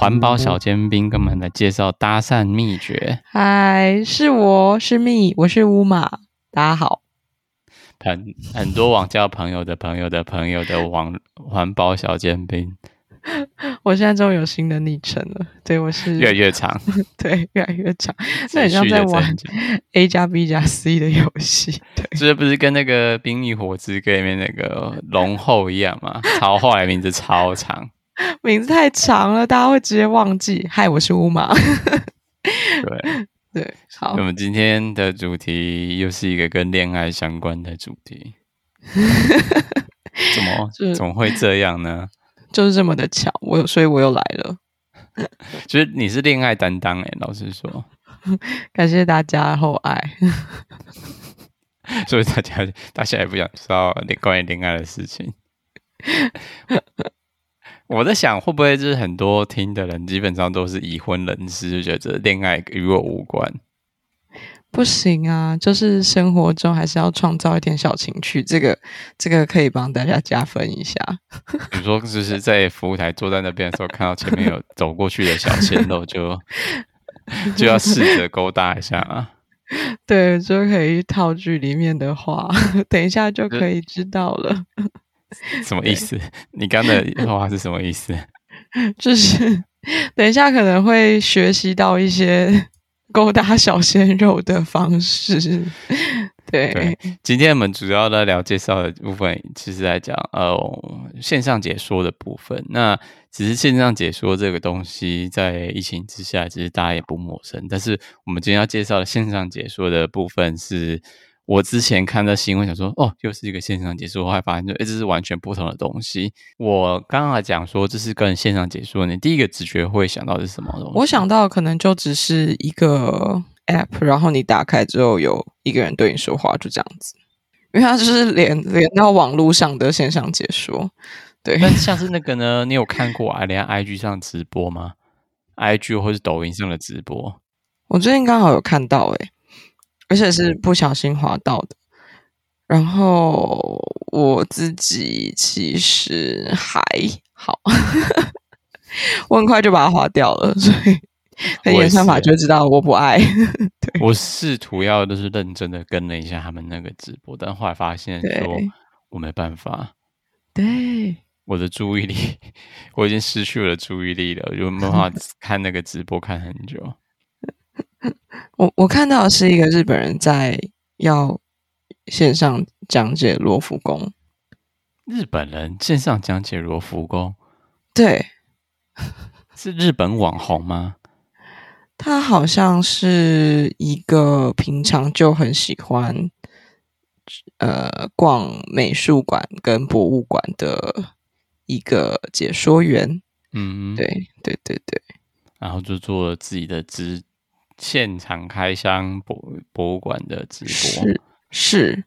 环保小尖兵跟我们来介绍搭讪秘诀。嗨，是我是蜜，我是乌马，大家好。很很多网交朋友的朋友的朋友的网环保小尖兵。我现在终于有新的昵称了，对，我是越来越长，对，越来越长，那很像在玩 A 加 B 加 C 的游戏，对，这不是跟那个《冰与火之歌》里面那个龙后一样吗？超后来名字超长，名字太长了，大家会直接忘记。嗨，我是乌马，对对，好，我们今天的主题又是一个跟恋爱相关的主题，怎么 怎么会这样呢？就是这么的巧，我，所以我又来了。就是你是恋爱担当哎，老实说，感谢大家厚爱。所以大家大家也不想知道关于恋爱的事情。我在想，会不会就是很多听的人基本上都是已婚人士，就觉得恋爱与我无关。不行啊，就是生活中还是要创造一点小情趣，这个这个可以帮大家加分一下。比如说，就是在服务台坐在那边的时候，看到前面有走过去的小鲜肉，就就要试着勾搭一下啊。对，就可以套句里面的话，等一下就可以知道了。什么意思？你刚的 话是什么意思？就是等一下可能会学习到一些。勾搭小鲜肉的方式，对，对。今天我们主要的聊介绍的部分，其实来讲，呃，线上解说的部分。那只是线上解说这个东西，在疫情之下，其实大家也不陌生。但是我们今天要介绍的线上解说的部分是。我之前看到新闻，想说哦，又是一个线上解说，后来发现就，诶，这是完全不同的东西。我刚刚讲说这是跟线上解说，你第一个直觉会想到是什么东西？我想到可能就只是一个 app，然后你打开之后有一个人对你说话，就这样子。因为它就是连连到网络上的线上解说。对，那像是那个呢？你有看过啊？连 IG 上直播吗？IG 或是抖音上的直播？我最近刚好有看到、欸，诶而且是不小心滑到的，然后我自己其实还好，我很快就把它划掉了，所以看演算法就知道我不爱。对，我试图要的是认真的跟了一下他们那个直播，但后来发现说我没办法，对，我的注意力我已经失去了注意力了，我就没办法看那个直播看很久。我我看到的是一个日本人在要线上讲解罗浮宫。日本人线上讲解罗浮宫，对，是日本网红吗？他好像是一个平常就很喜欢呃逛美术馆跟博物馆的一个解说员。嗯，对对对对，然后就做了自己的直。现场开箱博博物馆的直播是是，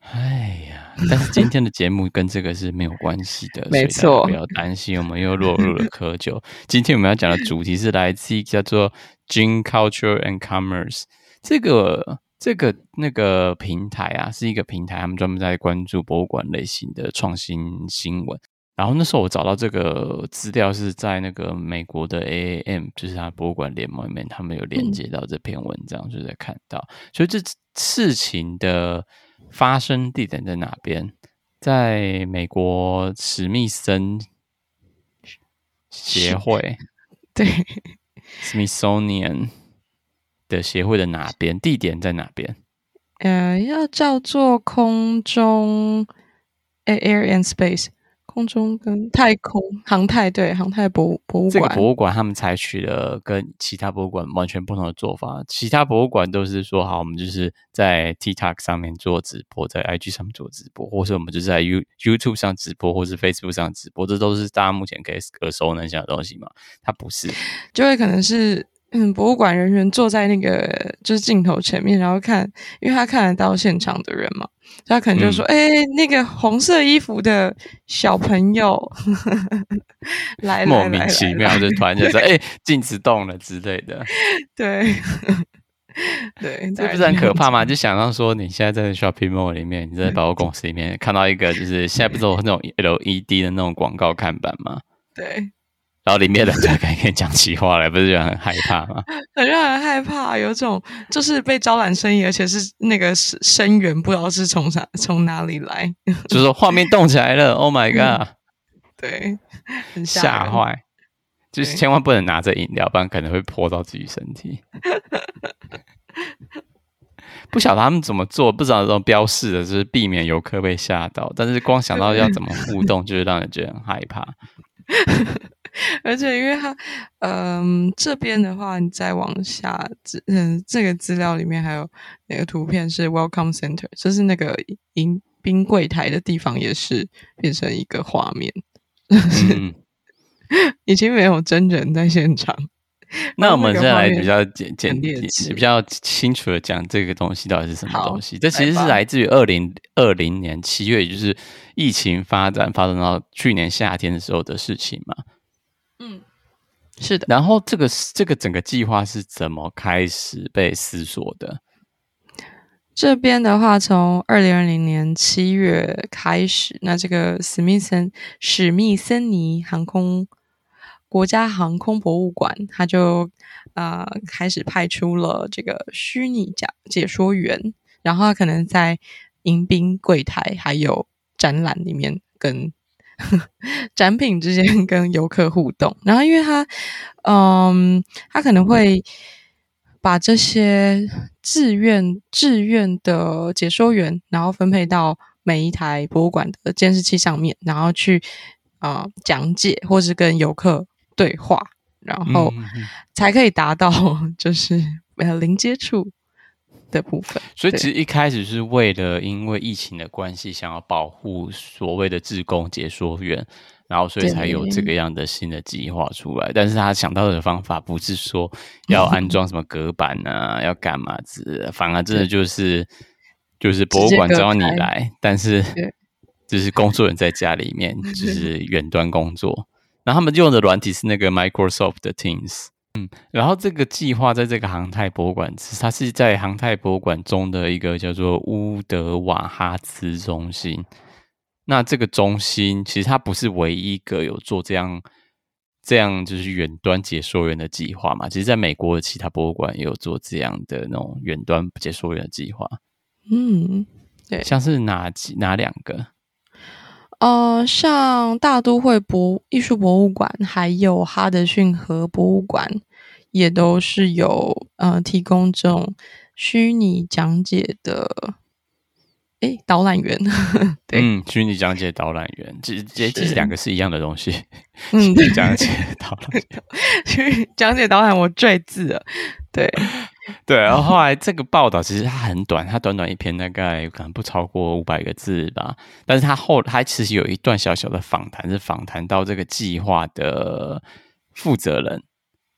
哎呀，但是今天的节目跟这个是没有关系的，没错，不要担心，我们又落入了窠臼。今天我们要讲的主题是来自叫做 “Gene Culture and Commerce 这个这个那个平台啊，是一个平台，他们专门在关注博物馆类型的创新新闻。然后那时候我找到这个资料是在那个美国的 AAM，就是它博物馆联盟里面，他们有连接到这篇文章，就在看到。所以这事情的发生地点在哪边？在美国史密森协会，对，Smithsonian 的协会的哪边？地点在哪边？呃，要叫做空中 Air and Space。空中跟太空航太，对，航太博物博物馆，这个博物馆他们采取了跟其他博物馆完全不同的做法。其他博物馆都是说好，我们就是在 TikTok 上面做直播，在 IG 上面做直播，或是我们就是在 You YouTube 上直播，或是 Facebook 上直播，这都是大家目前可以耳熟能详的东西嘛？它不是，就会可能是。嗯，博物馆人员坐在那个就是镜头前面，然后看，因为他看得到现场的人嘛，他可能就说：“哎、嗯欸，那个红色衣服的小朋友，来，莫名其妙就突然就说：‘哎，镜子动了’之类的。”对，对，这不是很可怕吗？就想到说，你现在在 shopping mall 里面，你在百货公司里面看到一个，就是现在不是有那种 LED 的那种广告看板吗？对。然后里面的人就可以跟你讲起话来，不是觉得很害怕吗？很让人害怕，有种就是被招揽生意，而且是那个声源不知道是从啥从哪里来，就是说画面动起来了，Oh my god！对，吓坏，就是千万不能拿着饮料，不然可能会泼到自己身体。不晓得他们怎么做，不知道这种标示的就是避免游客被吓到，但是光想到要怎么互动，就是让人觉得很害怕。而且，因为它，嗯、呃，这边的话，你再往下，嗯，这个资料里面还有那个图片是 Welcome Center，就是那个迎宾柜台的地方，也是变成一个画面，嗯、已经没有真人在现场。那我们现在来比较简简比较清楚的讲这个东西到底是什么东西。这其实是来自于二零二零年七月，也就是疫情发展发展到去年夏天的时候的事情嘛。嗯，是的。然后这个这个整个计划是怎么开始被思索的？这边的话，从二零二零年七月开始，那这个史密森史密森尼航空国家航空博物馆，他就呃开始派出了这个虚拟讲解说员，然后他可能在迎宾柜台还有展览里面跟。展品之间跟游客互动，然后因为他，嗯，他可能会把这些志愿志愿的解说员，然后分配到每一台博物馆的监视器上面，然后去啊、呃、讲解或是跟游客对话，然后才可以达到 就是呃零接触。的部分，所以其实一开始是为了因为疫情的关系，想要保护所谓的自工解说员，然后所以才有这个样的新的计划出来。但是他想到的方法不是说要安 装什么隔板啊，要干嘛子，反而真的就是就是博物馆只要你来，但是就是工作人在家里面 就是远端工作，然后他们用的软体是那个 Microsoft 的 Teams。嗯，然后这个计划在这个航太博物馆，它是在航太博物馆中的一个叫做乌德瓦哈兹中心。那这个中心其实它不是唯一一个有做这样这样就是远端解说员的计划嘛。其实，在美国的其他博物馆也有做这样的那种远端解说员的计划。嗯，对，像是哪几哪两个？呃，像大都会博艺术博物馆，还有哈德逊河博物馆，也都是有呃提供这种虚拟讲解的，诶导览员。对，嗯，虚拟讲解导览员，这这其实两个是一样的东西。嗯，讲解导览员，虚拟讲解导览我最字了，对。对，然后后来这个报道其实它很短，它短短一篇，大概可能不超过五百个字吧。但是它后它其实有一段小小的访谈，是访谈到这个计划的负责人，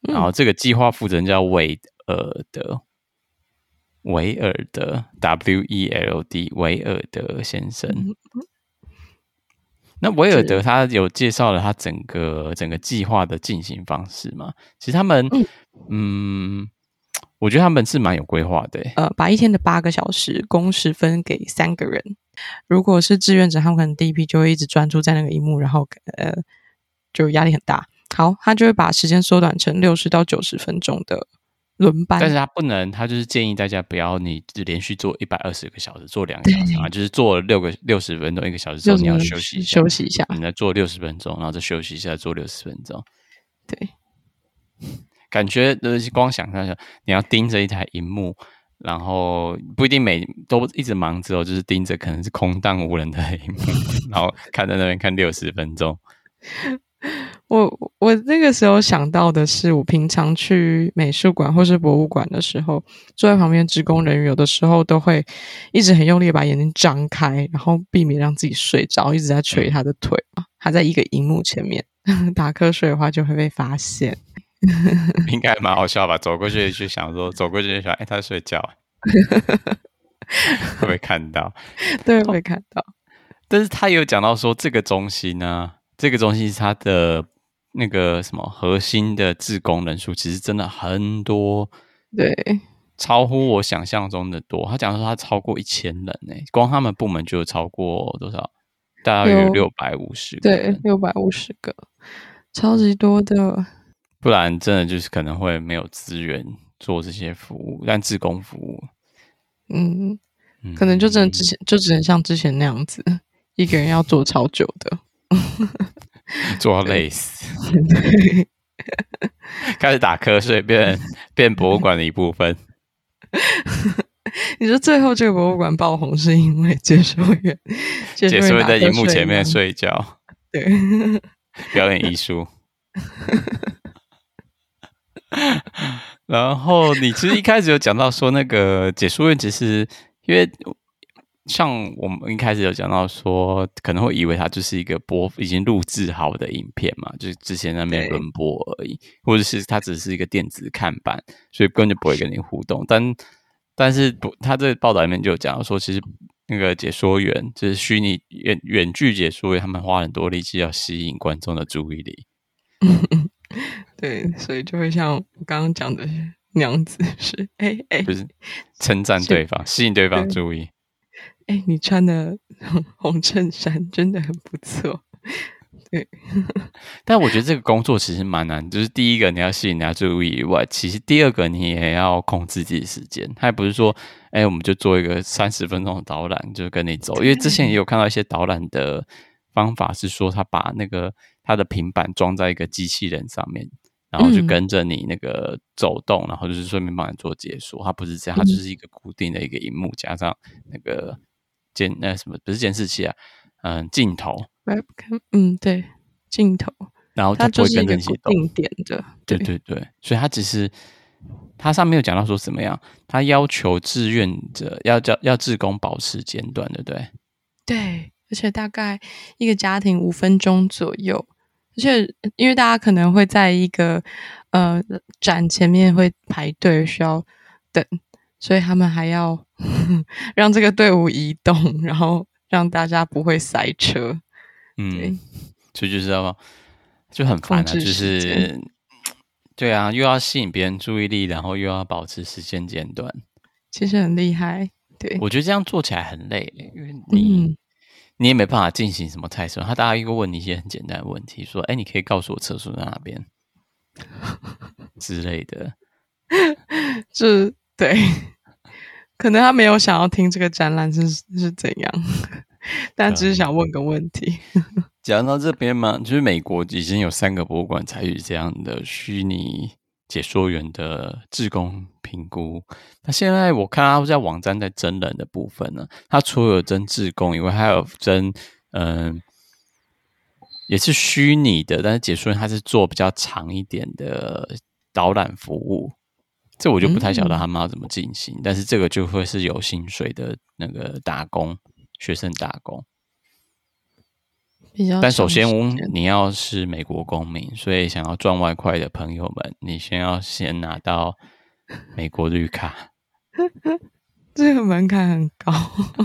然后这个计划负责人叫韦尔德，韦尔德 W E L D，韦尔德先生。那韦尔德他有介绍了他整个整个计划的进行方式吗？其实他们嗯。我觉得他们是蛮有规划的，呃，把一天的八个小时工时分给三个人。如果是志愿者，他们可能第一批就会一直专注在那个荧幕，然后呃，就压力很大。好，他就会把时间缩短成六十到九十分钟的轮班。但是他不能，他就是建议大家不要你只连续做一百二十个小时，做两个小时啊，就是做六个六十分钟一个小时之后你要休息休息一下，你再做六十分钟，然后再休息一下，做六十分钟。对。感觉就是光想象一下，你要盯着一台荧幕，然后不一定每都一直忙着哦，就是盯着可能是空荡无人的荧幕，然后看在那边看六十分钟。我我那个时候想到的是，我平常去美术馆或是博物馆的时候，坐在旁边职工人员有的时候都会一直很用力把眼睛张开，然后避免让自己睡着，一直在捶他的腿。他在一个荧幕前面 打瞌睡的话，就会被发现。应该蛮好笑吧？走过去就想说，走过去就想，哎、欸，他在睡觉，会不会看到？对，会看到。但是他有讲到说，这个中心呢，这个中心是他的那个什么核心的志工人数，其实真的很多，对，超乎我想象中的多。他讲说他超过一千人呢，光他们部门就有超过多少？大约有六百五十个，对，六百五十个。超级多的。不然真的就是可能会没有资源做这些服务，但自工服务，嗯，可能就真的之前、嗯、就只能像之前那样子，一个人要做超久的，做到累死，开始打瞌睡，变变博物馆的一部分。你说最后这个博物馆爆红是因为解说员解说员在荧幕前面睡觉，对，表演艺术。然后你其实一开始有讲到说，那个解说员其实因为像我们一开始有讲到说，可能会以为它就是一个播已经录制好的影片嘛，就是之前那边轮播而已，或者是它只是一个电子看板，所以根本就不会跟你互动。但但是不，他这个报道里面就有讲到说，其实那个解说员就是虚拟远远距解说员，他们花很多力气要吸引观众的注意力。对，所以就会像我刚刚讲的那样子，是哎哎，就是称赞对方，吸引对方注意。哎，你穿的 红衬衫真的很不错。对，但我觉得这个工作其实蛮难，就是第一个你要吸引人家注意以外，其实第二个你也要控制自己时间。他也不是说，哎，我们就做一个三十分钟的导览就跟你走，因为之前也有看到一些导览的方法是说，他把那个他的平板装在一个机器人上面。然后就跟着你那个走动，嗯、然后就是顺便帮你做解说。它不是这样，它就是一个固定的一个荧幕，加上那个监那什么不是监视器啊，嗯，镜头。嗯，对，镜头。然后它就会跟着你动。定点的，对对对。所以它只是它上面有讲到说怎么样，它要求志愿者要叫要志工保持间断，对不对？对，而且大概一个家庭五分钟左右。而且，因为大家可能会在一个呃展前面会排队，需要等，所以他们还要 让这个队伍移动，然后让大家不会塞车。嗯，所以就是要就很烦啊，就是对啊，又要吸引别人注意力，然后又要保持时间间断，其实很厉害。对，我觉得这样做起来很累，因为你。嗯你也没办法进行什么猜测，他大概一个问你一些很简单的问题，说：“哎，你可以告诉我厕所在哪边 之类的。”这对，可能他没有想要听这个展览是是怎样，但只是想问个问题。讲到这边嘛，就是美国已经有三个博物馆采取这样的虚拟解说员的志工评估，那现在我看他在网站在征人的部分呢，他除了有征志工以外，还有征嗯，也是虚拟的，但是解说员他是做比较长一点的导览服务，这我就不太晓得他们要怎么进行，嗯、但是这个就会是有薪水的那个打工，学生打工。但首先，你要是美国公民，所以想要赚外快的朋友们，你先要先拿到美国绿卡。这个门槛很高。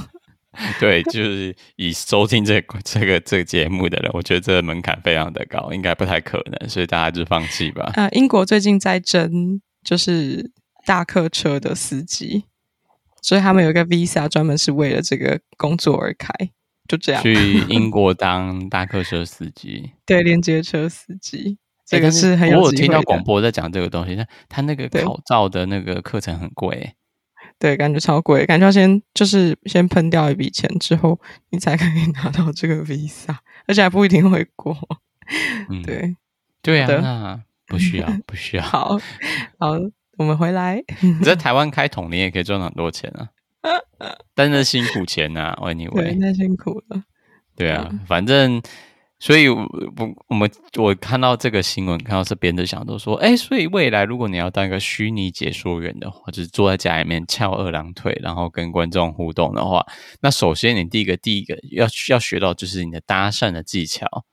对，就是以收听这个、这个这个节目的人，我觉得这个门槛非常的高，应该不太可能，所以大家就放弃吧。啊，英国最近在争就是大客车的司机，所以他们有一个 visa 专门是为了这个工作而开。就这样去英国当大客车司机，对，连接车司机，这个是很有。我有听到广播在讲这个东西，他他那个考照的那个课程很贵，对，感觉超贵，感觉要先就是先喷掉一笔钱之后，你才可以拿到这个 visa，而且还不一定会过。嗯、对，对啊，那不需要，不需要。好好，我们回来。你在台湾开桶，你也可以赚很多钱啊。但是辛苦钱呐、啊，我以为太辛苦了。对啊，嗯、反正所以，我我们我看到这个新闻，看到这边的想都说，哎，所以未来如果你要当一个虚拟解说员的话，就是坐在家里面翘二郎腿，然后跟观众互动的话，那首先你第一个第一个要要学到就是你的搭讪的技巧。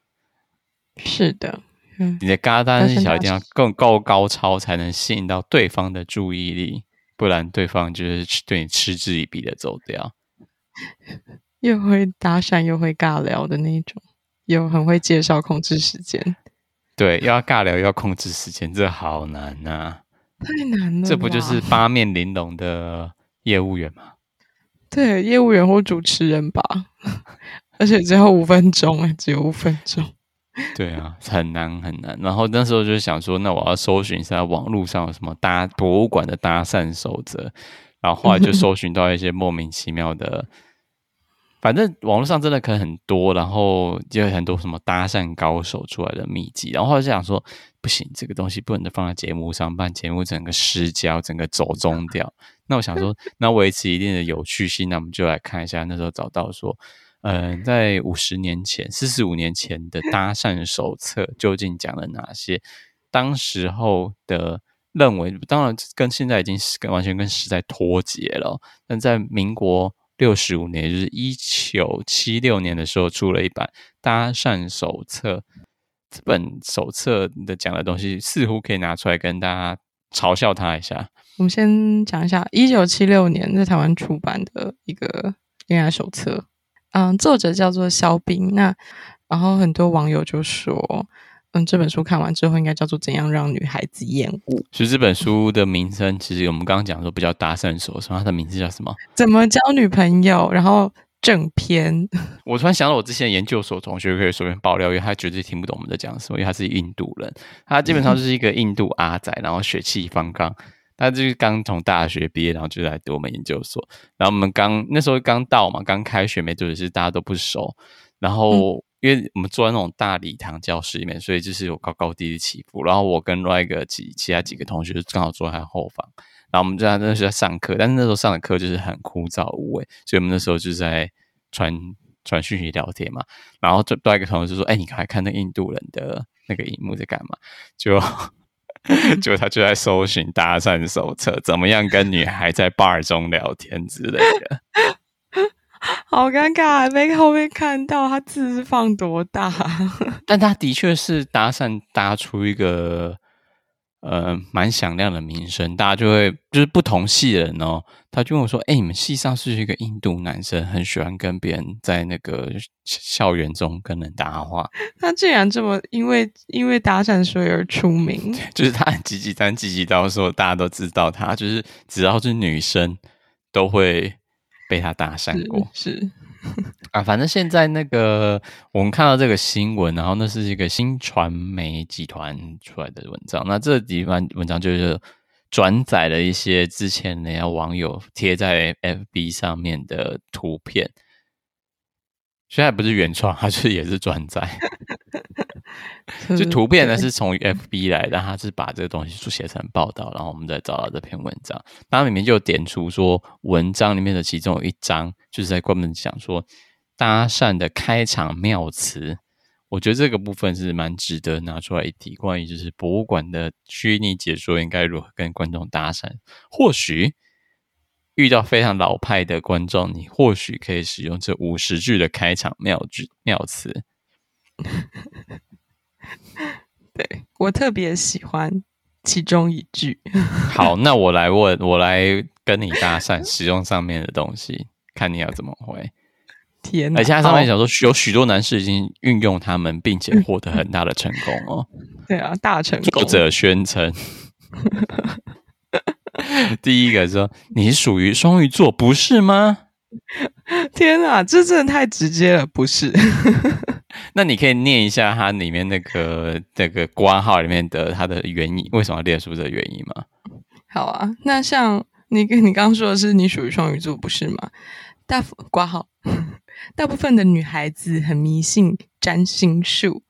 是的，嗯，你的搭讪技巧一定要更够高超，才能吸引到对方的注意力。不然对方就是对你嗤之以鼻的走掉，又会搭讪又会尬聊的那种，又很会介绍控制时间，对，又要尬聊又要控制时间，这好难呐、啊，太难了，这不就是八面玲珑的业务员吗？对，业务员或主持人吧，而且只有五分钟，只有五分钟，对啊，很难很难。然后那时候就想说，那我要搜寻一下网络上有什么搭博物馆的搭讪守则。然后后来就搜寻到一些莫名其妙的，反正网络上真的可能很多，然后就有很多什么搭讪高手出来的秘籍。然后后来就想说，不行，这个东西不能放在节目上，不然节目整个失焦，整个走中掉。那我想说，那维持一定的有趣性，那我们就来看一下那时候找到说。呃，在五十年前、四十五年前的搭讪手册究竟讲了哪些？当时候的认为，当然跟现在已经是跟完全跟时代脱节了。但在民国六十五年，就是一九七六年的时候，出了一版搭讪手册。这本手册的讲的东西，似乎可以拿出来跟大家嘲笑他一下。我们先讲一下一九七六年在台湾出版的一个恋爱手册。嗯，作者叫做肖冰。那然后很多网友就说，嗯，这本书看完之后应该叫做《怎样让女孩子厌恶》。其实这本书的名称，其实我们刚刚讲说不叫搭讪手册，它的名字叫什么？怎么交女朋友？然后正篇。我突然想到，我之前研究所同学可以随便爆料，因为他绝对听不懂我们在讲什么，因为他是印度人，他基本上就是一个印度阿仔，然后血气方刚。他就是刚从大学毕业，然后就来读我们研究所。然后我们刚那时候刚到嘛，刚开学没多久，是大家都不熟。然后因为我们坐在那种大礼堂教室里面，所以就是有高高低低起伏。然后我跟另外一个几其他几个同学就刚好坐在后方。然后我们就在那时候在上课，但是那时候上的课就是很枯燥无味，所以我们那时候就在传传讯息聊天嘛。然后就另外一个同学就说：“哎，你快看那印度人的那个荧幕在干嘛？”就。就他就在搜寻搭讪手册，怎么样跟女孩在 bar 中聊天之类的，好尴尬，还没后面看到他字是放多大，但他的确是搭讪搭出一个。呃，蛮响亮的名声，大家就会就是不同系的人哦，他就问我说：“哎、欸，你们系上是，一个印度男生，很喜欢跟别人在那个校园中跟人搭话。” 他竟然这么因为因为搭讪所以而出名，就是他很积极，但积极到说大家都知道他，就是只要是女生都会被他搭讪过，是。是 啊，反正现在那个我们看到这个新闻，然后那是一个新传媒集团出来的文章。那这几篇文章就是转载了一些之前人家网友贴在 FB 上面的图片，虽然不是原创，它是也是转载。就图片呢是从 FB 来的，他是把这个东西写成报道，然后我们再找到这篇文章。它里面就点出说，文章里面的其中有一章就是在专门讲说搭讪的开场妙词。我觉得这个部分是蛮值得拿出来一提，关于就是博物馆的虚拟解说应该如何跟观众搭讪。或许遇到非常老派的观众，你或许可以使用这五十句的开场妙句妙词。对，我特别喜欢其中一句。好，那我来问，我来跟你搭讪，使用上面的东西，看你要怎么回。天哪！而且他上面讲说，有许多男士已经运用他们，并且获得很大的成功哦。对啊，大成功。作者宣称，第一个说，你属于双鱼座，不是吗？天啊，这真的太直接了，不是？那你可以念一下它里面那个那个括号里面的它的原因，为什么要列出这个原因吗？好啊，那像你跟你刚刚说的是你属于双鱼座，不是吗？大括号，大部分的女孩子很迷信占星术，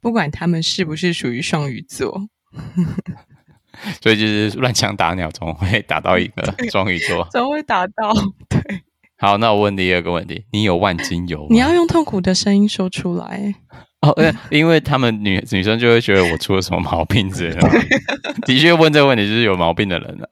不管她们是不是属于双鱼座，所以就是乱枪打鸟，总会打到一个 双鱼座，总会打到对。好，那我问第二个问题：你有万金油吗？你要用痛苦的声音说出来。哦，对，因为他们女女生就会觉得我出了什么毛病之类的。的确，问这个问题就是有毛病的人了。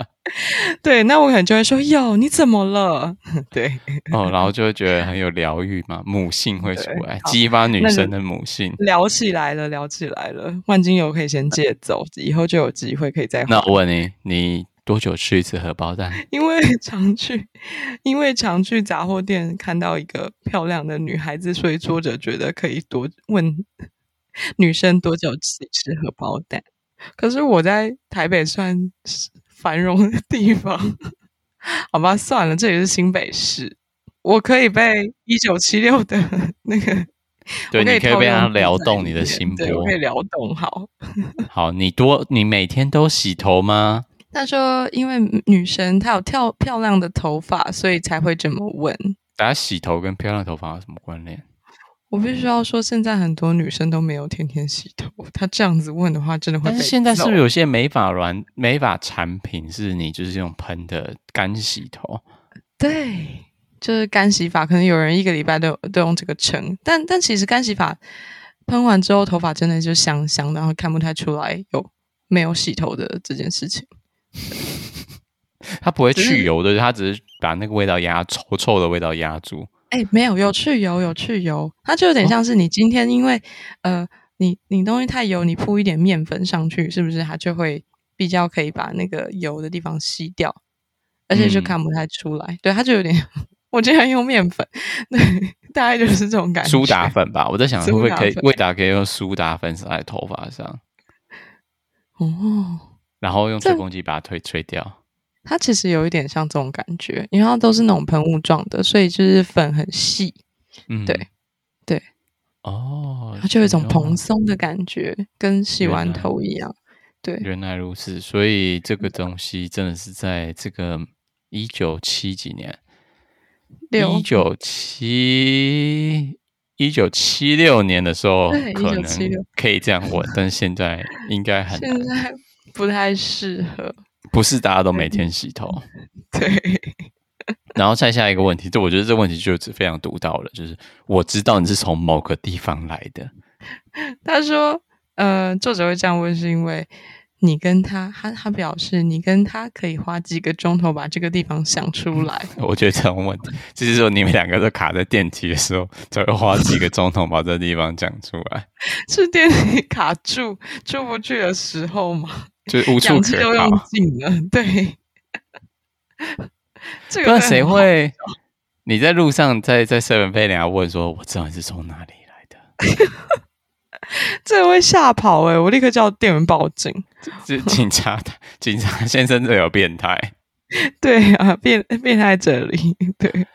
对，那我可能就会说：哟，你怎么了？对。哦，然后就会觉得很有疗愈嘛，母性会出来，激发女生的母性。聊起来了，聊起来了。万金油可以先借走，以后就有机会可以再。那我问你，你。多久吃一次荷包蛋？因为常去，因为常去杂货店看到一个漂亮的女孩子，所以作者觉得可以多问女生多久吃一次荷包蛋。可是我在台北算繁荣的地方，好吧，算了，这里是新北市，我可以被一九七六的 那个对，可你可以被它撩动你的心波，我可以撩动。好，好，你多，你每天都洗头吗？他说，因为女生她有跳漂亮的头发，所以才会这么问。大家洗头跟漂亮头发有什么关联？我必须要说，现在很多女生都没有天天洗头。她这样子问的话，真的会被。但是现在是不是有些美发软美发产品是你就是用喷的干洗头？对，就是干洗法，可能有人一个礼拜都都用这个撑。但但其实干洗法喷完之后，头发真的就香香，然后看不太出来有没有洗头的这件事情。它不会去油的，它只是把那个味道压臭臭的味道压住。哎，没有，有去油，有去油，它就有点像是你今天因为、哦、呃，你你东西太油，你铺一点面粉上去，是不是它就会比较可以把那个油的地方吸掉，而且就看不太出来。嗯、对，它就有点，我经常用面粉，对，大概就是这种感觉。苏打粉吧，我在想会不会可以，味道可以用苏打粉撒在头发上，哦，然后用吹风机把它吹吹掉。它其实有一点像这种感觉，因为它都是那种喷雾状的，所以就是粉很细。嗯，对，对，哦，它就有一种蓬松的感觉，跟洗完头一样。对，原来如此，所以这个东西真的是在这个一九七几年，一九七一九七六年的时候，可能可以这样问，但是现在应该很难，现在不太适合。不是大家都每天洗头，对。然后再下一个问题，就我觉得这个问题就是非常独到了，就是我知道你是从某个地方来的。他说，呃，作者会这样问，是因为你跟他，他他表示你跟他可以花几个钟头把这个地方想出来。我觉得这种问题，就是说你们两个都卡在电梯的时候，就会花几个钟头把这个地方讲出来。是电梯卡住出不去的时候吗？就无处可逃，用尽了。对，这个谁会？你在路上在在 seven 被人家问说：“我知道你是从哪里来的。”这会吓跑哎、欸！我立刻叫店员报警。这警察，警察先生这有变态。对啊，变变态这里。对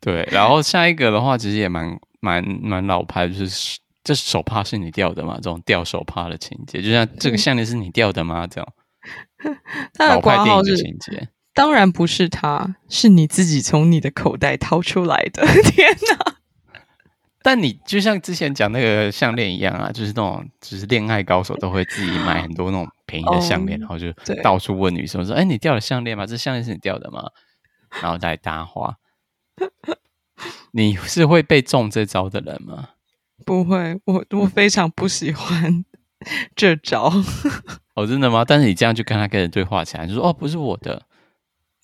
对，然后下一个的话，其实也蛮蛮蛮老牌，就是。这手帕是你掉的吗？这种掉手帕的情节，就像这个项链是你掉的吗？这种 他的挂号是情节，当然不是他，是你自己从你的口袋掏出来的。天哪！但你就像之前讲那个项链一样啊，就是那种，就是恋爱高手都会自己买很多那种便宜的项链，然后就到处问女生说：“哎，你掉了项链吗？这项链是你掉的吗？”然后再搭话。你是会被中这招的人吗？不会，我我非常不喜欢这招。哦，真的吗？但是你这样就跟他跟人对话起来，就说：“哦，不是我的。”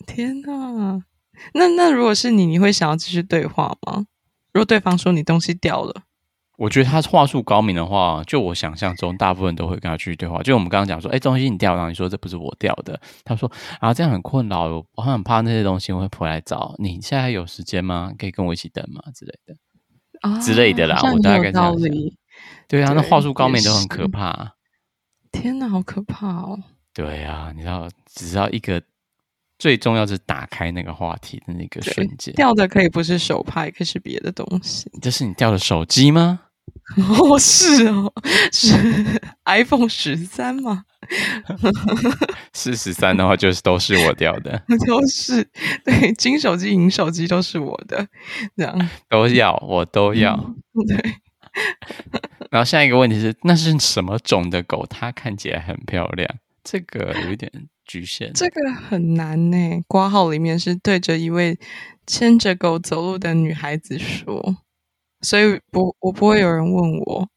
天哪！那那如果是你，你会想要继续对话吗？如果对方说你东西掉了，我觉得他话术高明的话，就我想象中，大部分都会跟他继续对话。就我们刚刚讲说：“哎，东西你掉了，你说这不是我掉的。”他说：“啊，这样很困扰，我很怕那些东西我会回来找你。现在有时间吗？可以跟我一起等吗？之类的。”之类的啦，我大概这样子。对啊，那话术高明都很可怕。天哪，好可怕哦！对啊，你知道，只要一个最重要是打开那个话题的那个瞬间，掉的可以不是手帕，也可以是别的东西。这是你掉的手机吗？哦，是哦，是 iPhone 十三吗？是十三的话，就是都是我掉的，都是对金手机、银手机都是我的，这样都要，我都要。嗯、对。然后下一个问题是，那是什么种的狗？它看起来很漂亮，这个有一点局限。这个很难呢。挂号里面是对着一位牵着狗走路的女孩子说，所以不，我不会有人问我。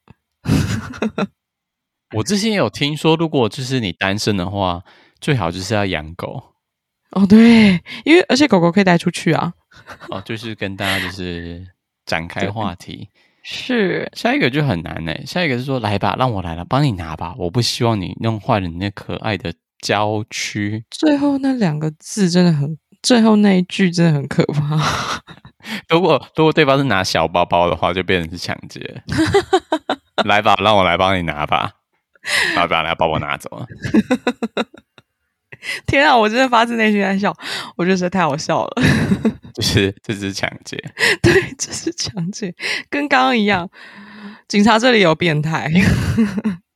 我之前有听说，如果就是你单身的话，最好就是要养狗。哦，对，因为而且狗狗可以带出去啊。哦，就是跟大家就是展开话题。是，下一个就很难呢。下一个是说，来吧，让我来了，帮你拿吧。我不希望你弄坏了你那可爱的娇躯。最后那两个字真的很，最后那一句真的很可怕。如果如果对方是拿小包包的话，就变成是抢劫。来吧，让我来帮你拿吧。要不要来把我拿走了？天啊！我真的发自内心在笑，我觉得实在太好笑了。就是这是抢劫，对，这是抢劫，跟刚刚一样。警察这里有变态，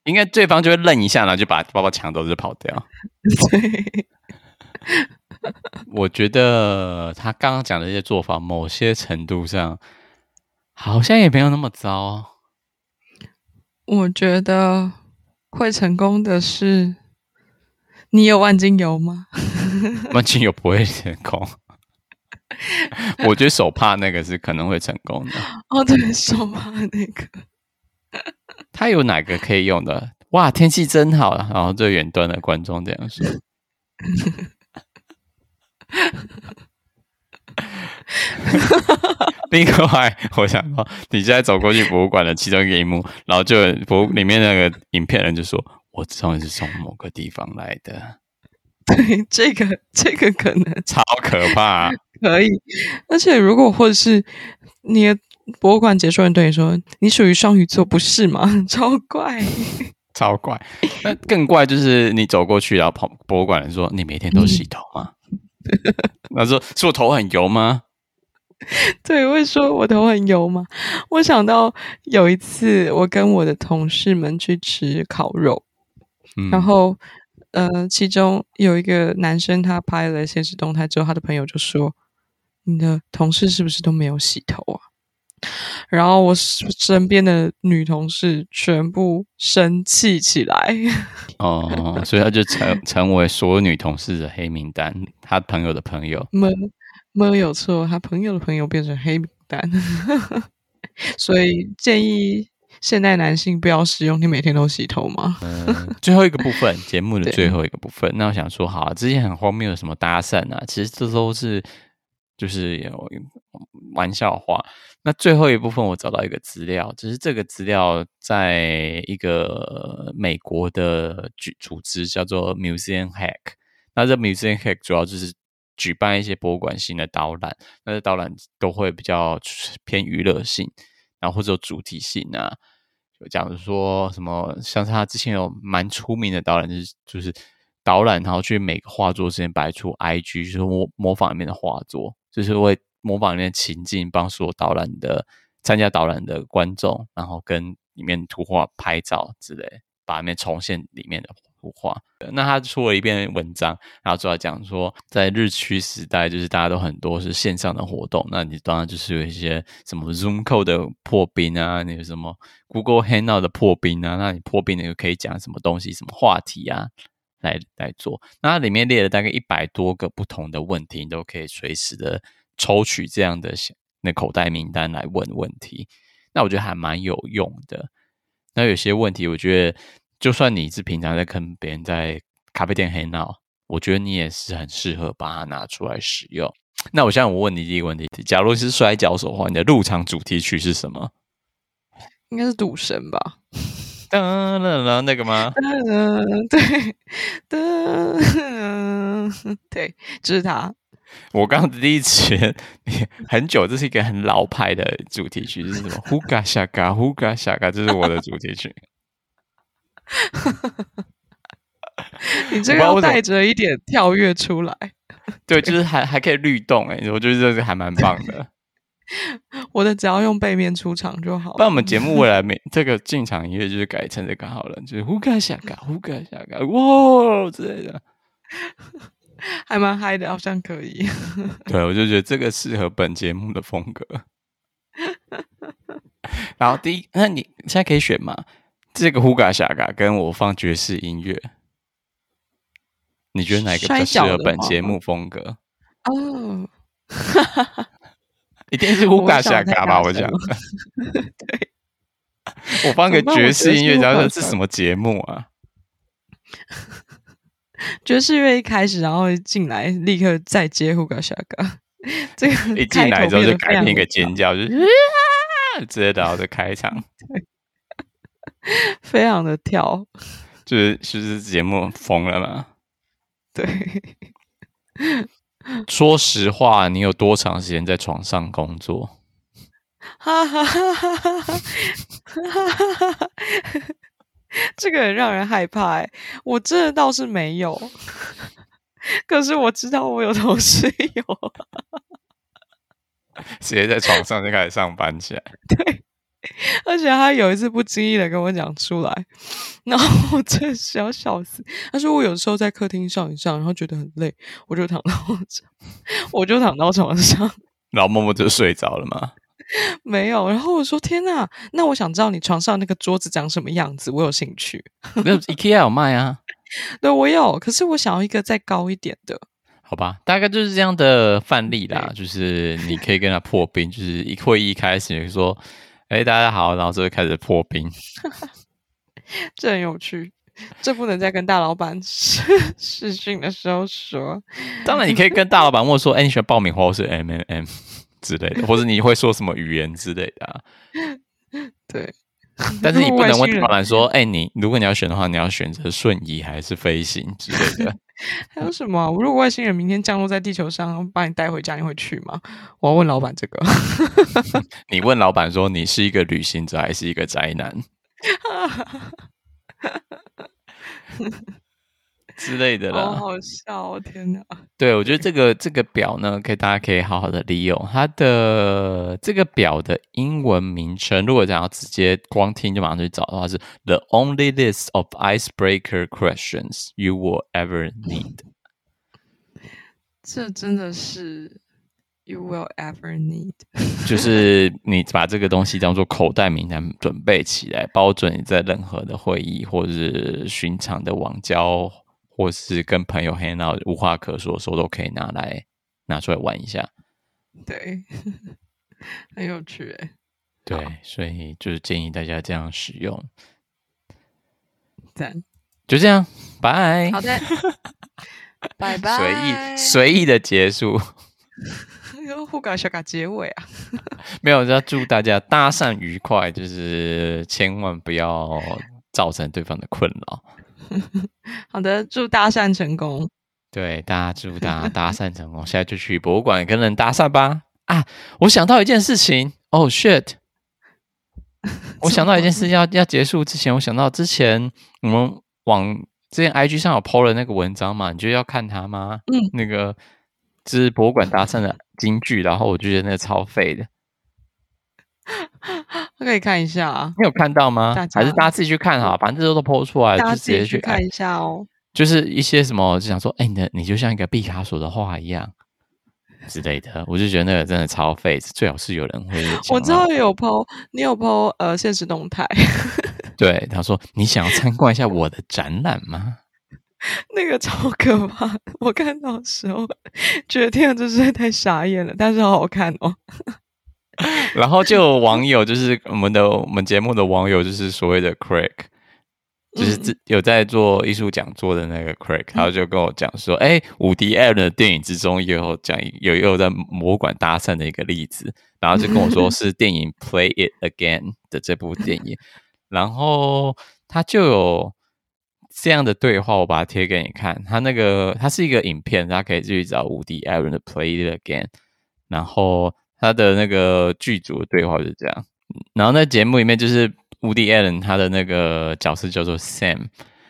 应该对方就会愣一下，然后就把包包抢走就跑掉。对，我觉得他刚刚讲的这些做法，某些程度上好像也没有那么糟。我觉得会成功的是，你有万金油吗？万金油不会成功。我觉得手帕那个是可能会成功的。哦，对，手帕那个。他有哪个可以用的？哇，天气真好！然后最远端的观众这样说。另外，我想说，你现在走过去博物馆的其中一个一幕，然后就博里面那个影片人就说：“我知道你是从某个地方来的。”对，这个这个可能超可怕。可以，而且如果或者是你的博物馆解说人对你说：“你属于双鱼座，不是吗？” 超怪，超怪。那更怪就是你走过去，然后跑博物馆人说：“你每天都洗头吗？” 他说：“是我头很油吗？” 对，会说我头很油吗？我想到有一次，我跟我的同事们去吃烤肉，嗯、然后呃，其中有一个男生他拍了现实动态之后，他的朋友就说：“你的同事是不是都没有洗头啊？”然后我身边的女同事全部生气起来。哦，所以他就成成为所有女同事的黑名单，他朋友的朋友。没没有错，他朋友的朋友变成黑名单，所以建议现代男性不要使用。你每天都洗头吗？嗯，最后一个部分，节目的最后一个部分。那我想说，好啊，之前很荒谬的什么搭讪啊，其实这都是就是有玩笑话。那最后一部分，我找到一个资料，只、就是这个资料在一个美国的组组织叫做 Museum Hack。那这 Museum Hack 主要就是。举办一些博物馆型的导览，那这导览都会比较偏娱乐性，然后或者有主题性啊，就讲说什么，像他之前有蛮出名的导览，就是就是导览，然后去每个画作之间摆出 IG，就是模模仿里面的画作，就是会模仿里面情境，帮所有导览的参加导览的观众，然后跟里面图画拍照之类，把里面重现里面的。图画，那他出了一篇文章，然后主要讲说，在日趋时代，就是大家都很多是线上的活动，那你当然就是有一些什么 Zoom Call 的破冰啊，那个什么 Google Hangout 的破冰啊，那你破冰那个可以讲什么东西、什么话题啊，来来做。那里面列了大概一百多个不同的问题，你都可以随时的抽取这样的那口袋名单来问问题。那我觉得还蛮有用的。那有些问题，我觉得。就算你是平常在跟别人在咖啡店 hang out，我觉得你也是很适合把它拿出来使用。那我现在我问你第一个问题：假如是摔跤手的话，你的入场主题曲是什么？应该是赌神吧？噔噔噔，那个吗？对，噔，对，就是他。我刚刚第一次很久，这是一个很老派的主题曲，是什么？呼嘎夏嘎，呼嘎夏嘎，这是我的主题曲。你这个要带着一点跳跃出来，对，就是还还可以律动哎，我觉得这个还蛮棒的。我的只要用背面出场就好。那我们节目未来每这个进场音乐就是改成这个好了，就是呼嘎下嘎，呼嘎下嘎，哇之类的，还蛮嗨的，好像可以。对，我就觉得这个适合本节目的风格。然后第一，那你现在可以选吗？这个呼嘎侠嘎跟我放爵士音乐，你觉得哪个比较适合本节目风格？哦，一定是呼嘎侠嘎吧？我讲 我放个爵士音乐，然后这是什么节目啊？爵士乐一开始，然后进来立刻再接呼嘎夏嘎，这个 一进来之后就改变一个尖叫，就是 直接然后就开场。非常的跳，就是是不是节目疯了嘛？对，说实话，你有多长时间在床上工作？哈哈哈哈哈哈哈哈哈哈！这个很让人害怕哎，我这倒是没有，可是我知道我有同事有，直接在床上就开始上班起来。对。而且他有一次不经意的跟我讲出来，然后我真的是要笑死。他说我有时候在客厅上一上，然后觉得很累，我就躺到我就躺到床上，然后默默就睡着了吗？没有。然后我说天哪，那我想知道你床上那个桌子长什么样子，我有兴趣。没有，IKEA 有卖啊。对，我有，可是我想要一个再高一点的。好吧，大概就是这样的范例啦，就是你可以跟他破冰，就是一会议一开始你就说，哎，大家好，然后就会开始破冰，这很有趣，这不能再跟大老板视视讯的时候说。当然，你可以跟大老板问说，哎，你喜欢爆米花或是 M M M 之类的，或者你会说什么语言之类的啊？对。但是你不能问老板说，哎、欸，你如果你要选的话，你要选择瞬移还是飞行之类的？还有什么？如果外星人明天降落在地球上，把你带回家，你会去吗？我要问老板这个。你问老板说，你是一个旅行者还是一个宅男？之类的啦，好好笑哦！天哪，对，我觉得这个这个表呢，可以大家可以好好的利用它的这个表的英文名称。如果想要直接光听就马上去找的话，是 The only list of icebreaker questions you will ever need。这真的是 You will ever need，就是你把这个东西当做口袋名单准备起来，包准你在任何的会议或者是寻常的网交。或是跟朋友 hang out 无话可说的时候，都可以拿来拿出来玩一下。对，很有趣哎。对，所以就是建议大家这样使用。赞，就这样，拜。好的，拜拜。随意随意的结束。又互搞小搞结尾啊？没有，要祝大家搭讪愉快，就是千万不要造成对方的困扰。好的，祝搭讪成功。对，大家祝大家搭讪成功。现在就去博物馆跟人搭讪吧。啊，我想到一件事情。哦、oh,，shit！我想到一件事要要结束之前，我想到之前我们往之前 IG 上有 po 了那个文章嘛，你就要看它吗？嗯，那个就是博物馆搭讪的金句，然后我就觉得那个超废的。可以看一下啊，你有看到吗？还是大家自己去看哈，反正这都都 po 出来，就直接去看一下哦。就是一些什么，就想说，哎、欸，你你就像一个毕卡索的画一样之类的，我就觉得那个真的超废，最好是有人会。我知道有 po，你有 po 呃现实动态。对，他说你想要参观一下我的展览吗？那个超可怕，我看到的时候 觉得天啊，这实在太傻眼了，但是好好看哦。然后就有网友，就是我们的我们节目的网友，就是所谓的 Craig，就是有在做艺术讲座的那个 Craig，他就跟我讲说，哎，伍迪·艾伦的电影之中也有讲有也有在博物馆搭讪的一个例子，然后就跟我说 是电影《Play It Again》的这部电影，然后他就有这样的对话，我把它贴给你看，他那个它是一个影片，大家可以继续找伍迪·艾伦的《Play It Again》，然后。他的那个剧组的对话就是这样，然后在节目里面就是伍迪·艾伦他的那个角色叫做 Sam，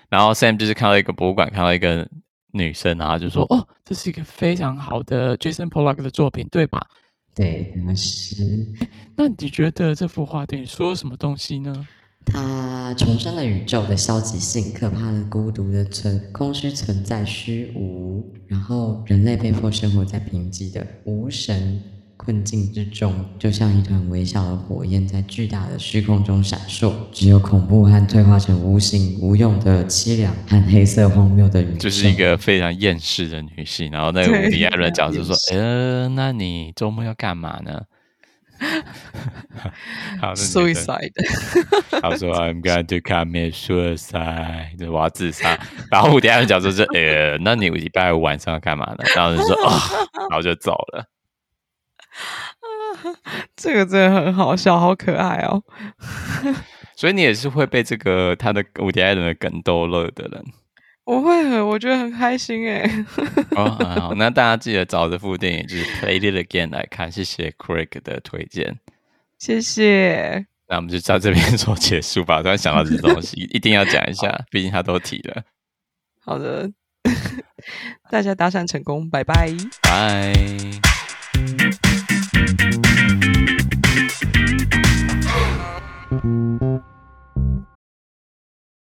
然后 Sam 就是看到一个博物馆，看到一个女生，然后就说：“哦，这是一个非常好的 Jason Pollock 的作品，对吧？”“对，那是。”“那你觉得这幅画对你说什么东西呢？”“它重生了宇宙的消极性，可怕的孤独的存空虚存在虚无，然后人类被迫生活在贫瘠的无神。”困境之中，就像一团微小的火焰在巨大的虚空中闪烁。只有恐怖和退化成无形无用的凄凉和黑色荒谬的宇宙。就是一个非常厌世的女性。然后那个伍迪·艾伦讲就说：“呃，那你周末要干嘛呢？” 好，suicide。他说：“I'm going to commit suicide。”就是我要自杀。然后伍迪·艾伦讲说：“是呃，那你礼拜五晚上要干嘛呢？”然后就说：“哦。”然后就走了。这个真的很好笑，好可爱哦！所以你也是会被这个他的伍迪·艾伦的梗逗乐的人。我会很，我觉得很开心哎。哦，好，那大家记得找这部电影就是《Play It Again》来看，谢谢 Craig 的推荐，谢谢。那我们就在这边做结束吧。突然想到这东西，一定要讲一下，毕竟他都提了。好的，大家搭讪成功，拜拜，拜。